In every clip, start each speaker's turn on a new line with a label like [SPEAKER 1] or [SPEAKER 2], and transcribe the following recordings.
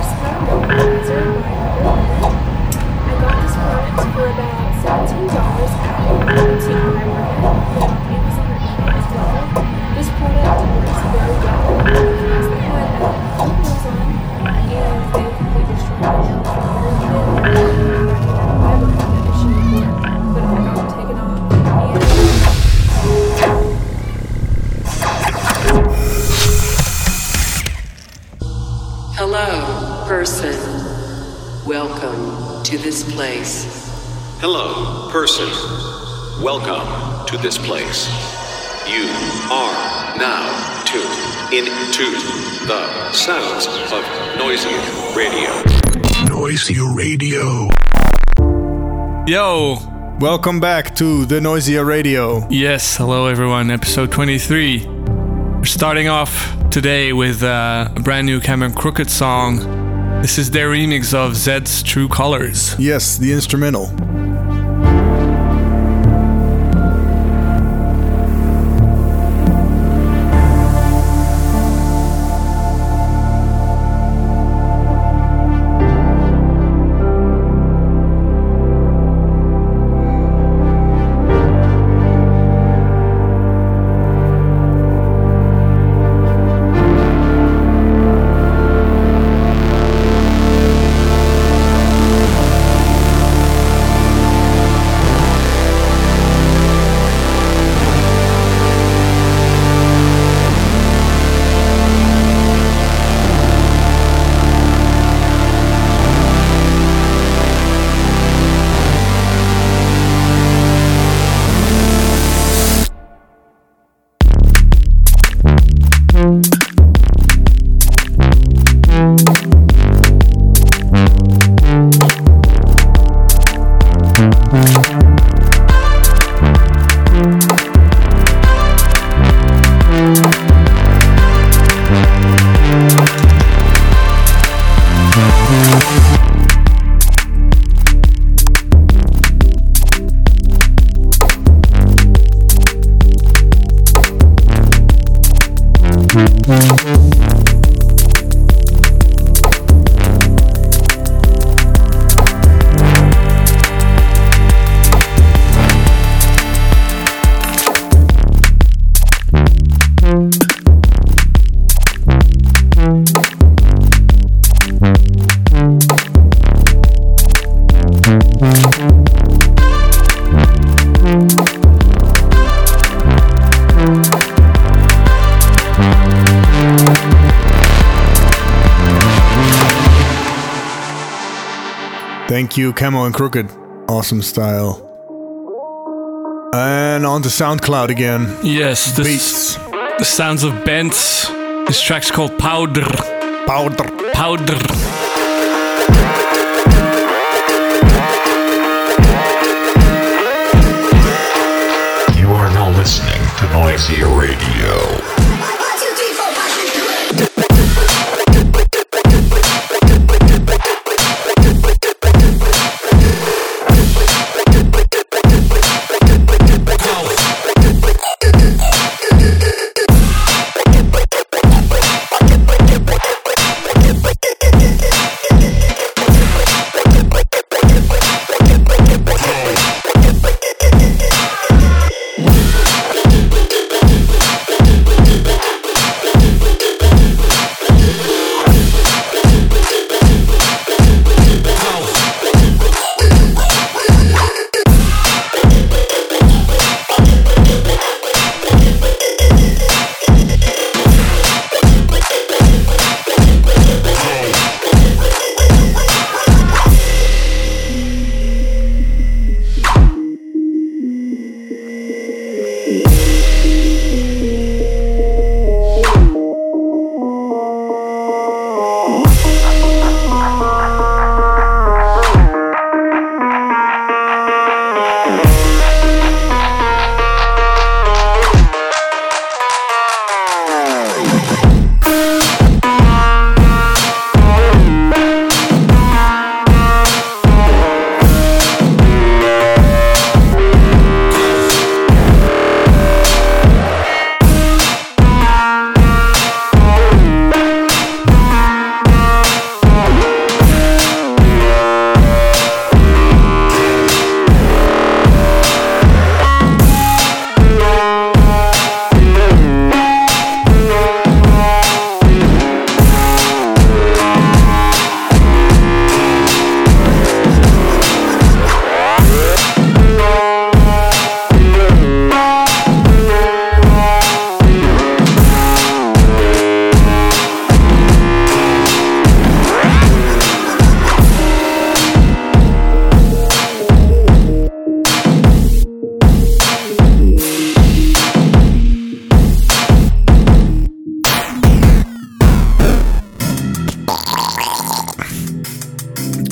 [SPEAKER 1] Splendor. Welcome back to the Noisia Radio.
[SPEAKER 2] Yes, hello everyone, episode 23. We're starting off today with uh, a brand new Camo and Krooked song. This is their remix of Zedd's True Colors.
[SPEAKER 1] Yes, the instrumental. Thank you, Camo and Krooked. Awesome style. And on to SoundCloud again.
[SPEAKER 2] Yes, this, Beats. the sounds of Bents. This track's called Powder.
[SPEAKER 1] Powder.
[SPEAKER 2] Powder.
[SPEAKER 3] You are now listening to Noisia Radio.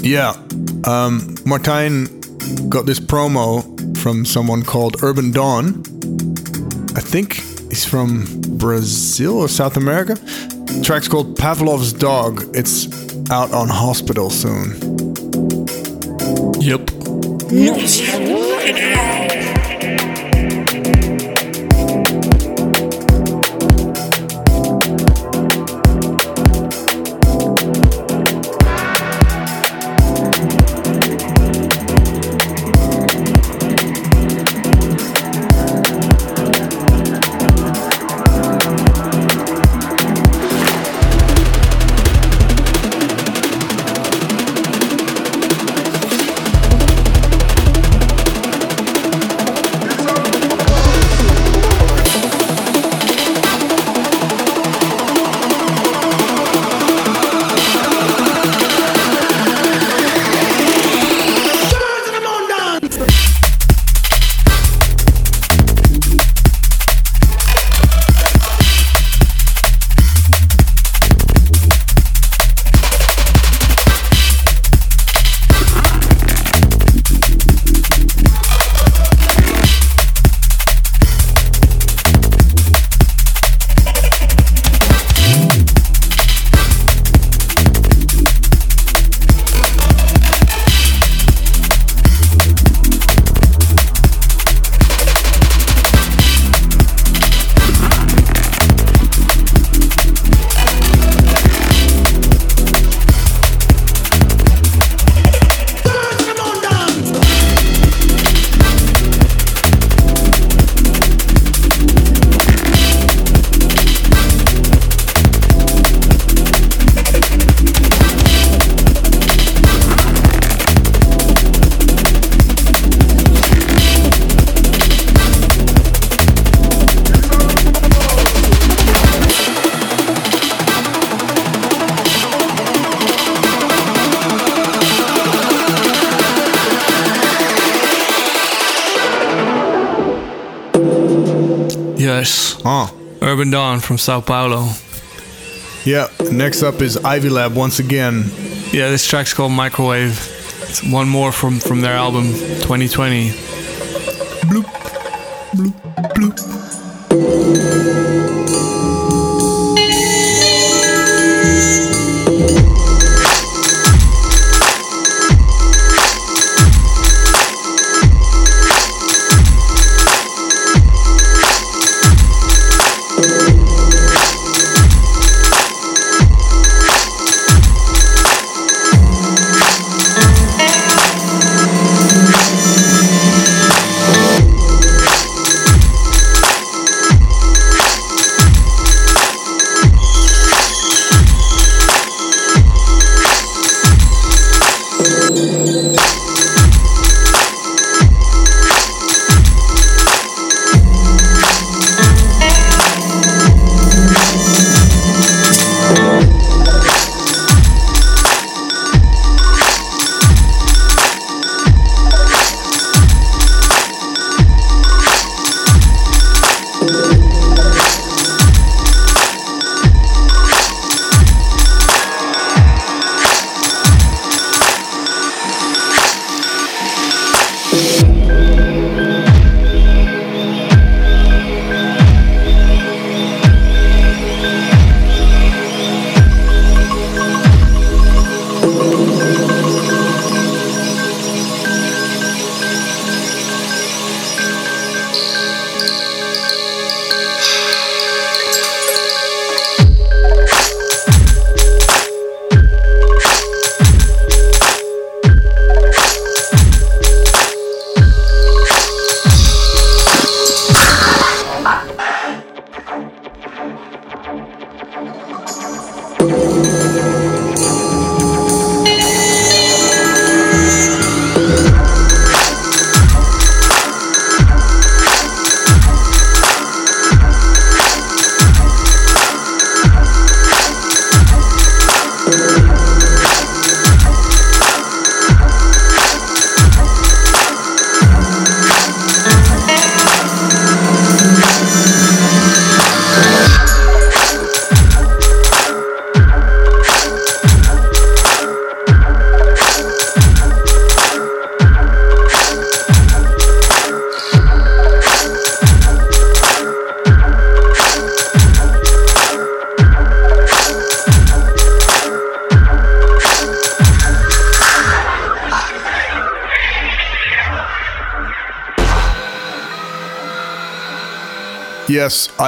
[SPEAKER 4] Yeah. Um, Martijn got this promo from someone called Urban Dawn. I think he's from Brazil or South America. The track's called Pavlov's Dog. It's out on Hospital soon.
[SPEAKER 2] Yep. Yes. Urban Dawn from Sao Paulo.
[SPEAKER 4] Yeah. Next up is Ivy Lab once again.
[SPEAKER 2] Yeah, this track's called Microwave. It's one more from from their album 2020.
[SPEAKER 4] Bloop. Bloop.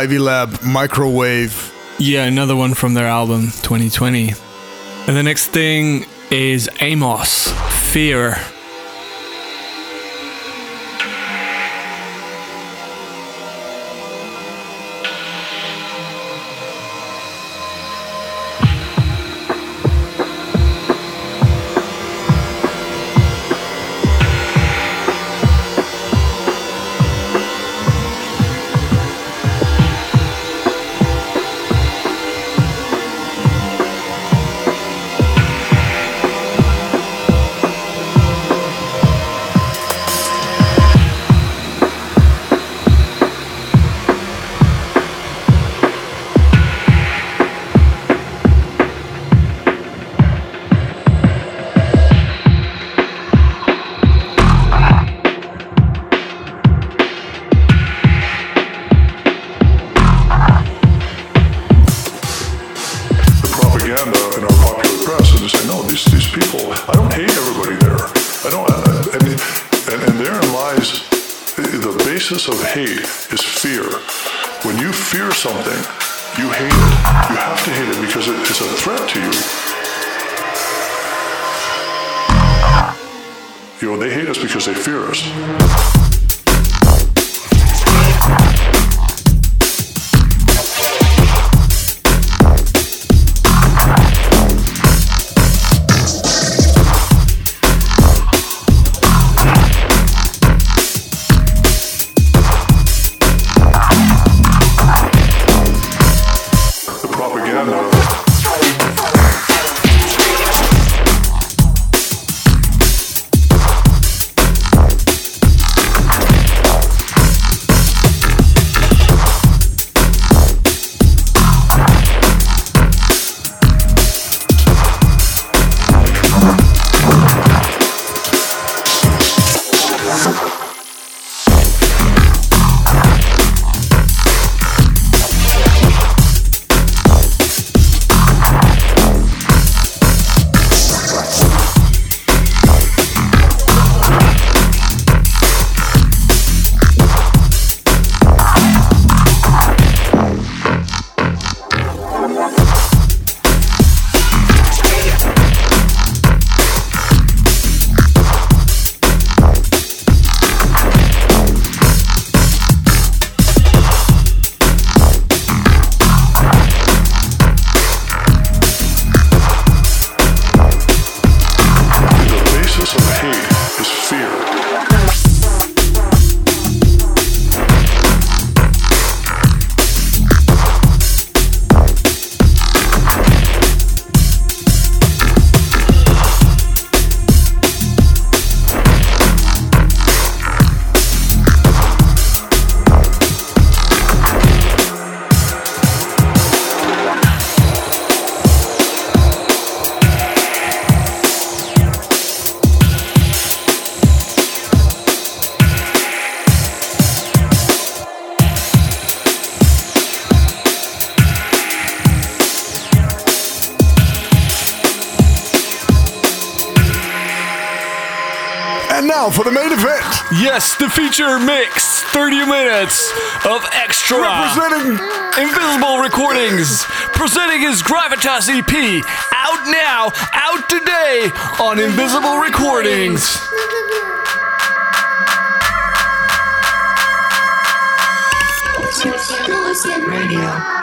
[SPEAKER 4] Ivy Lab Microwave.
[SPEAKER 2] Yeah, another one from their album 2020. And the next thing is Amos, Fear. Yes, the feature mix. 30 minutes of extra.
[SPEAKER 4] Representing
[SPEAKER 2] Invisible Recordings. Presenting his Gravitas EP. Out now, out today on Invisible Recordings. Radio.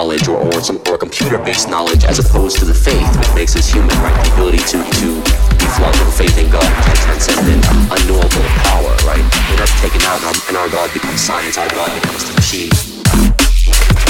[SPEAKER 5] Knowledge or, or some or computer-based knowledge as opposed to the faith, which makes us human, right? The ability to to be philosophical faith in God, transcendent, um, unknowable power, right? When that's taken out, and our, and our God becomes science, our God becomes the machine.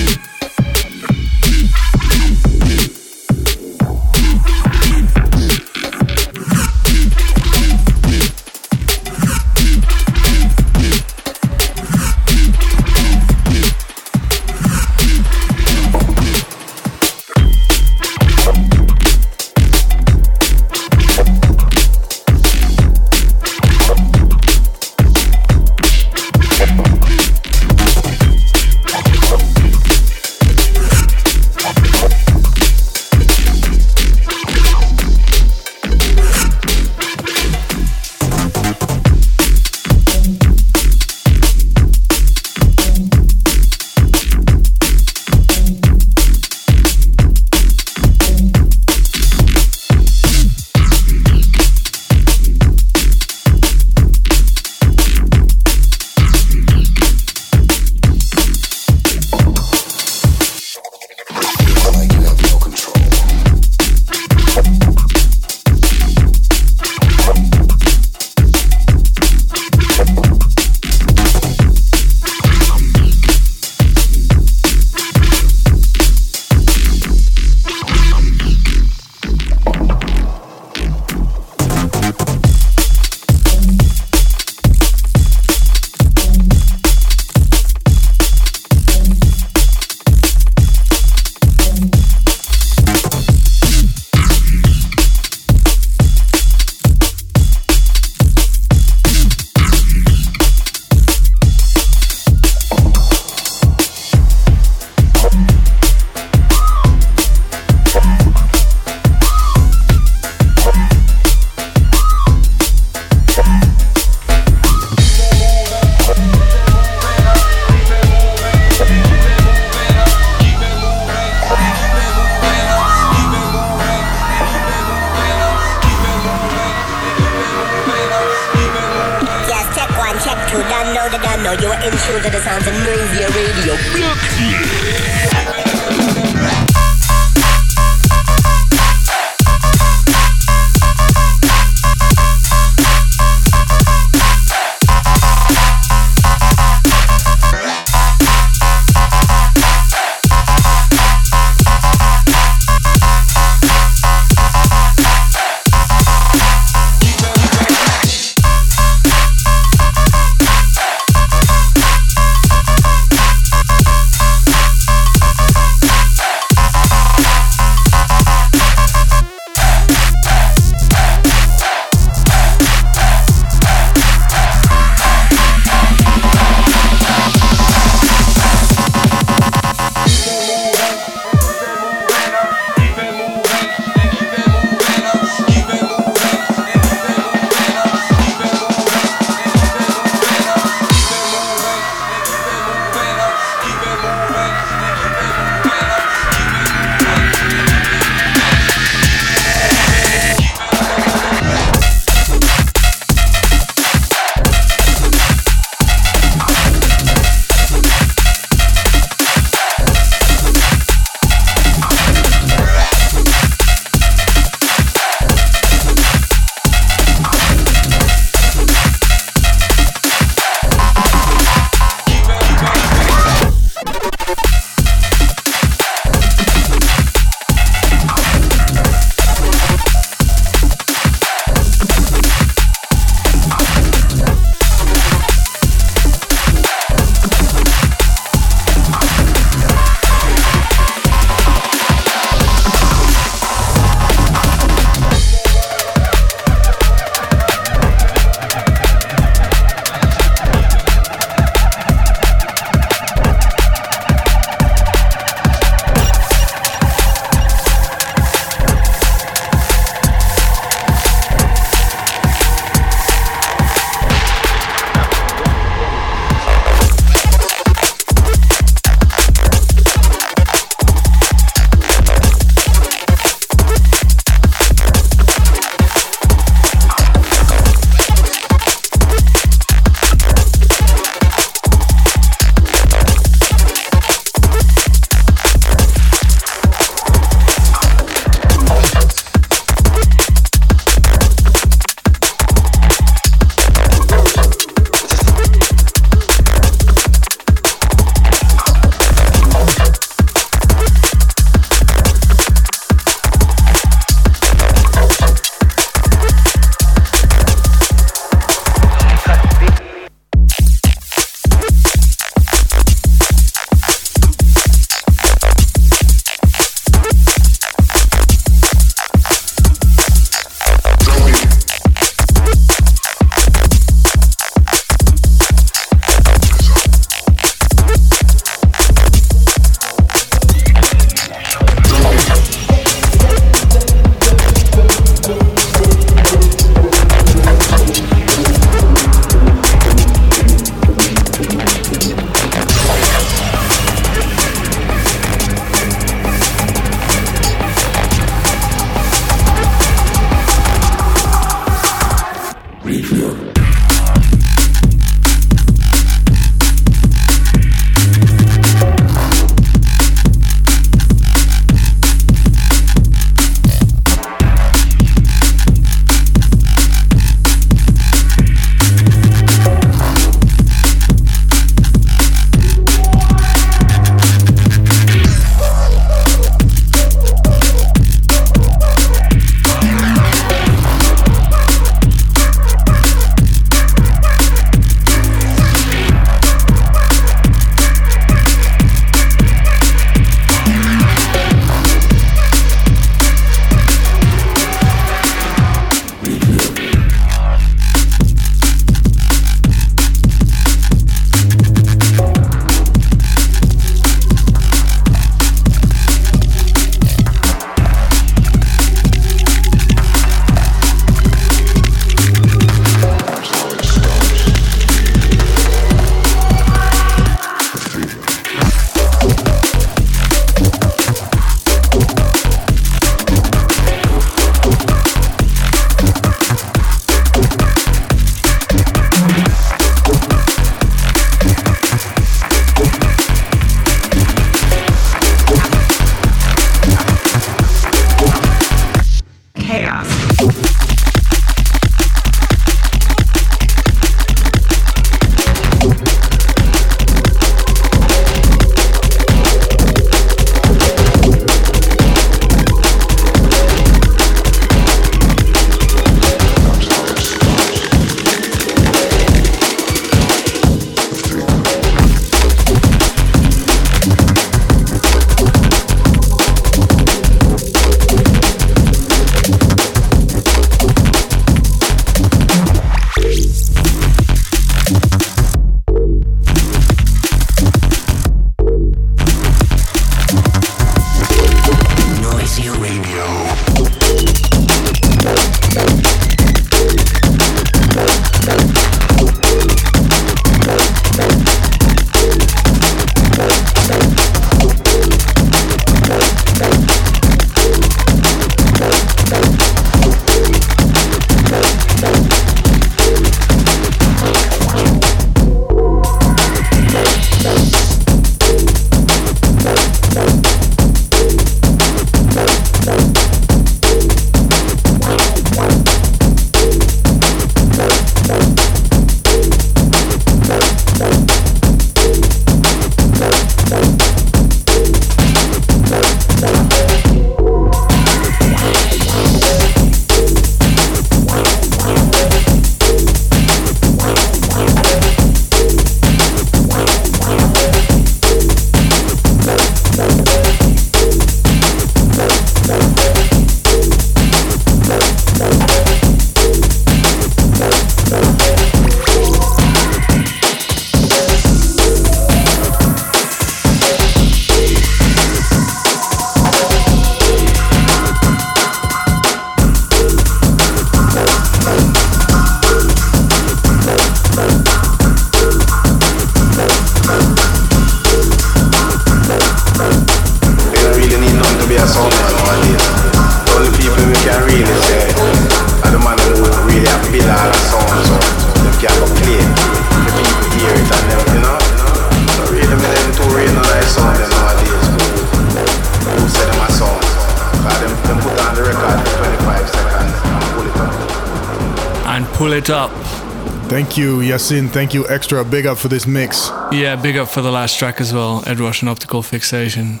[SPEAKER 4] Yasin. Thank you, extra. Big up for this mix.
[SPEAKER 2] Yeah, big up for the last track as well. Ed Rush and Optical Fixation.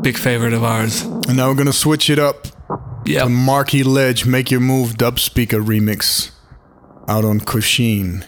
[SPEAKER 2] Big favorite of ours.
[SPEAKER 4] And now we're gonna switch it up.
[SPEAKER 2] Yeah.
[SPEAKER 4] Marquee Ledge, Make Your Move dub speaker remix out on Kushin.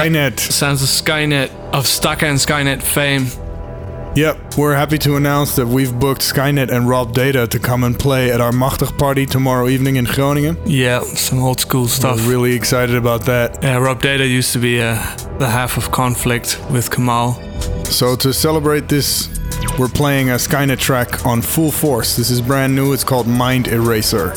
[SPEAKER 6] Skynet.
[SPEAKER 2] Sounds of Skynet, of Stakka and Skynet fame.
[SPEAKER 4] Yep, we're happy to announce that we've booked Skynet and Rob Data to come and play at our Machtig party tomorrow evening in Groningen.
[SPEAKER 2] Yeah, some old school stuff.
[SPEAKER 4] We're really excited about that.
[SPEAKER 2] Yeah, Rob Data used to be uh, the half of Konflict with Kemal.
[SPEAKER 4] So to celebrate this, we're playing a Skynet track on full force. This is brand new. It's called Mind Eraser.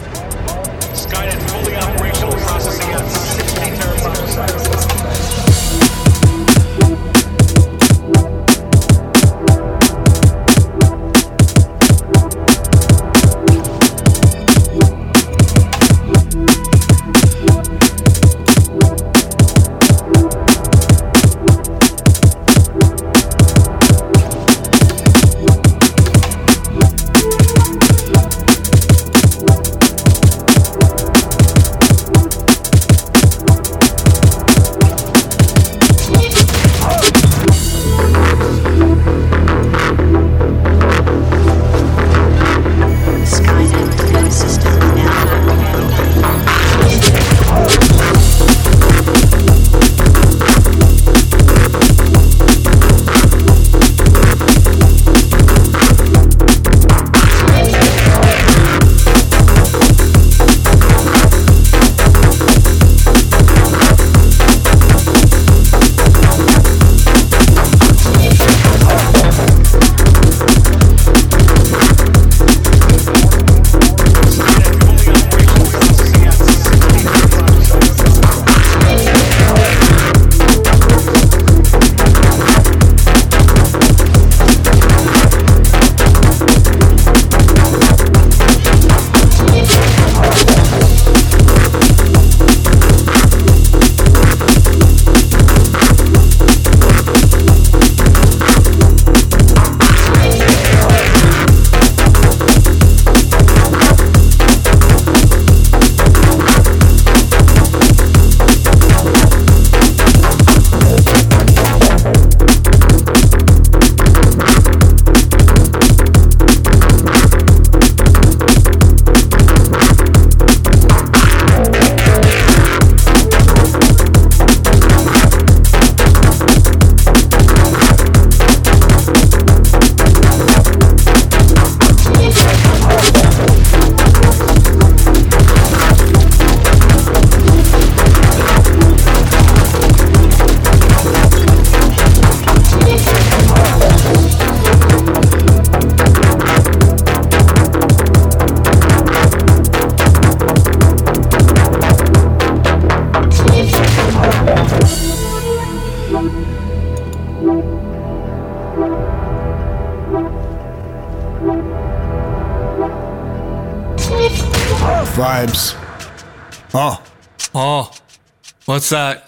[SPEAKER 2] What's that?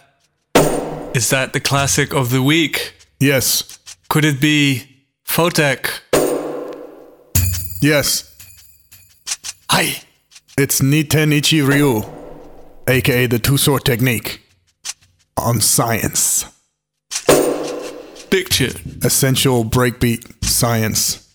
[SPEAKER 2] Is that the classic of the week?
[SPEAKER 4] yes.
[SPEAKER 2] Could it be Photek?
[SPEAKER 4] Yes.
[SPEAKER 2] Hi.
[SPEAKER 4] It's Ni-Ten-Ichi-Ryu, aka the two sword technique. On science.
[SPEAKER 2] Big tune.
[SPEAKER 4] Essential breakbeat science.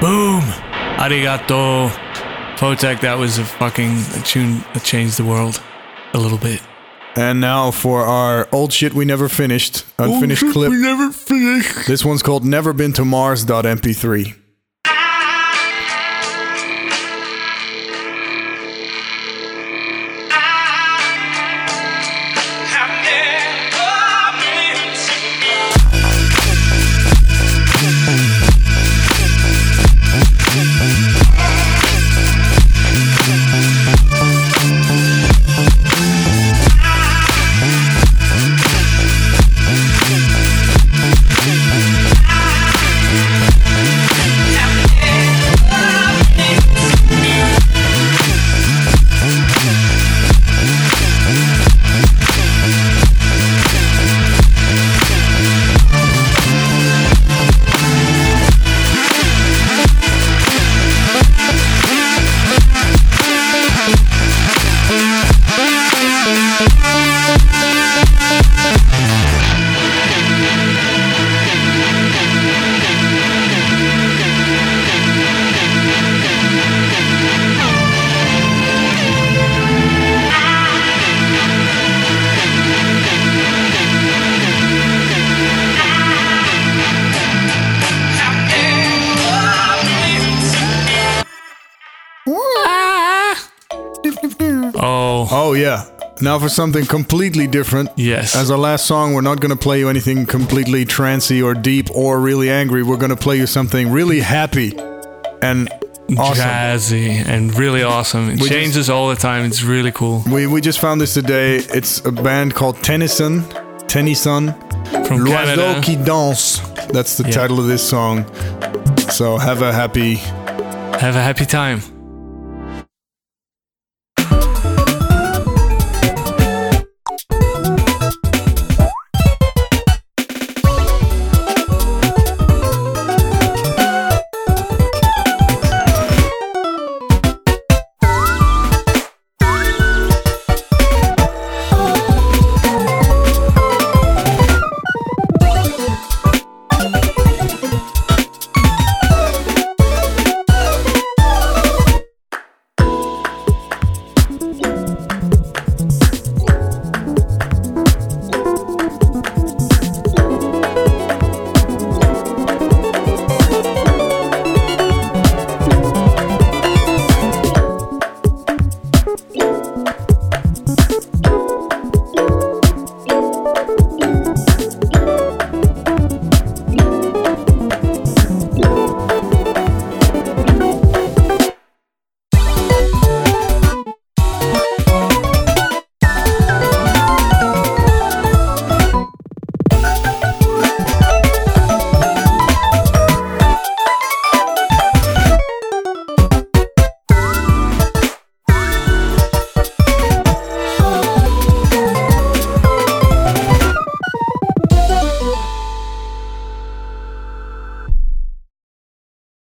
[SPEAKER 2] Boom. Arigato. Photek, that was a fucking a tune that changed the world a little bit.
[SPEAKER 4] And now for our old shit we never finished, unfinished clip.
[SPEAKER 2] We never finished.
[SPEAKER 4] This one's called Never Been to Mars.mp3. Now for something completely different.
[SPEAKER 2] Yes.
[SPEAKER 4] As our last song, we're not going to play you anything completely trancy or deep or really angry. We're going to play you something really happy and awesome.
[SPEAKER 2] jazzy and really awesome. It
[SPEAKER 4] We just-
[SPEAKER 2] changes all the time. It's really cool.
[SPEAKER 4] We we just found this today. It's a band called Tennyson. Tennyson.
[SPEAKER 2] From
[SPEAKER 4] L'oiseau qui danse. That's the
[SPEAKER 2] Yeah.
[SPEAKER 4] title of this song. So have a happy
[SPEAKER 2] Have a happy time.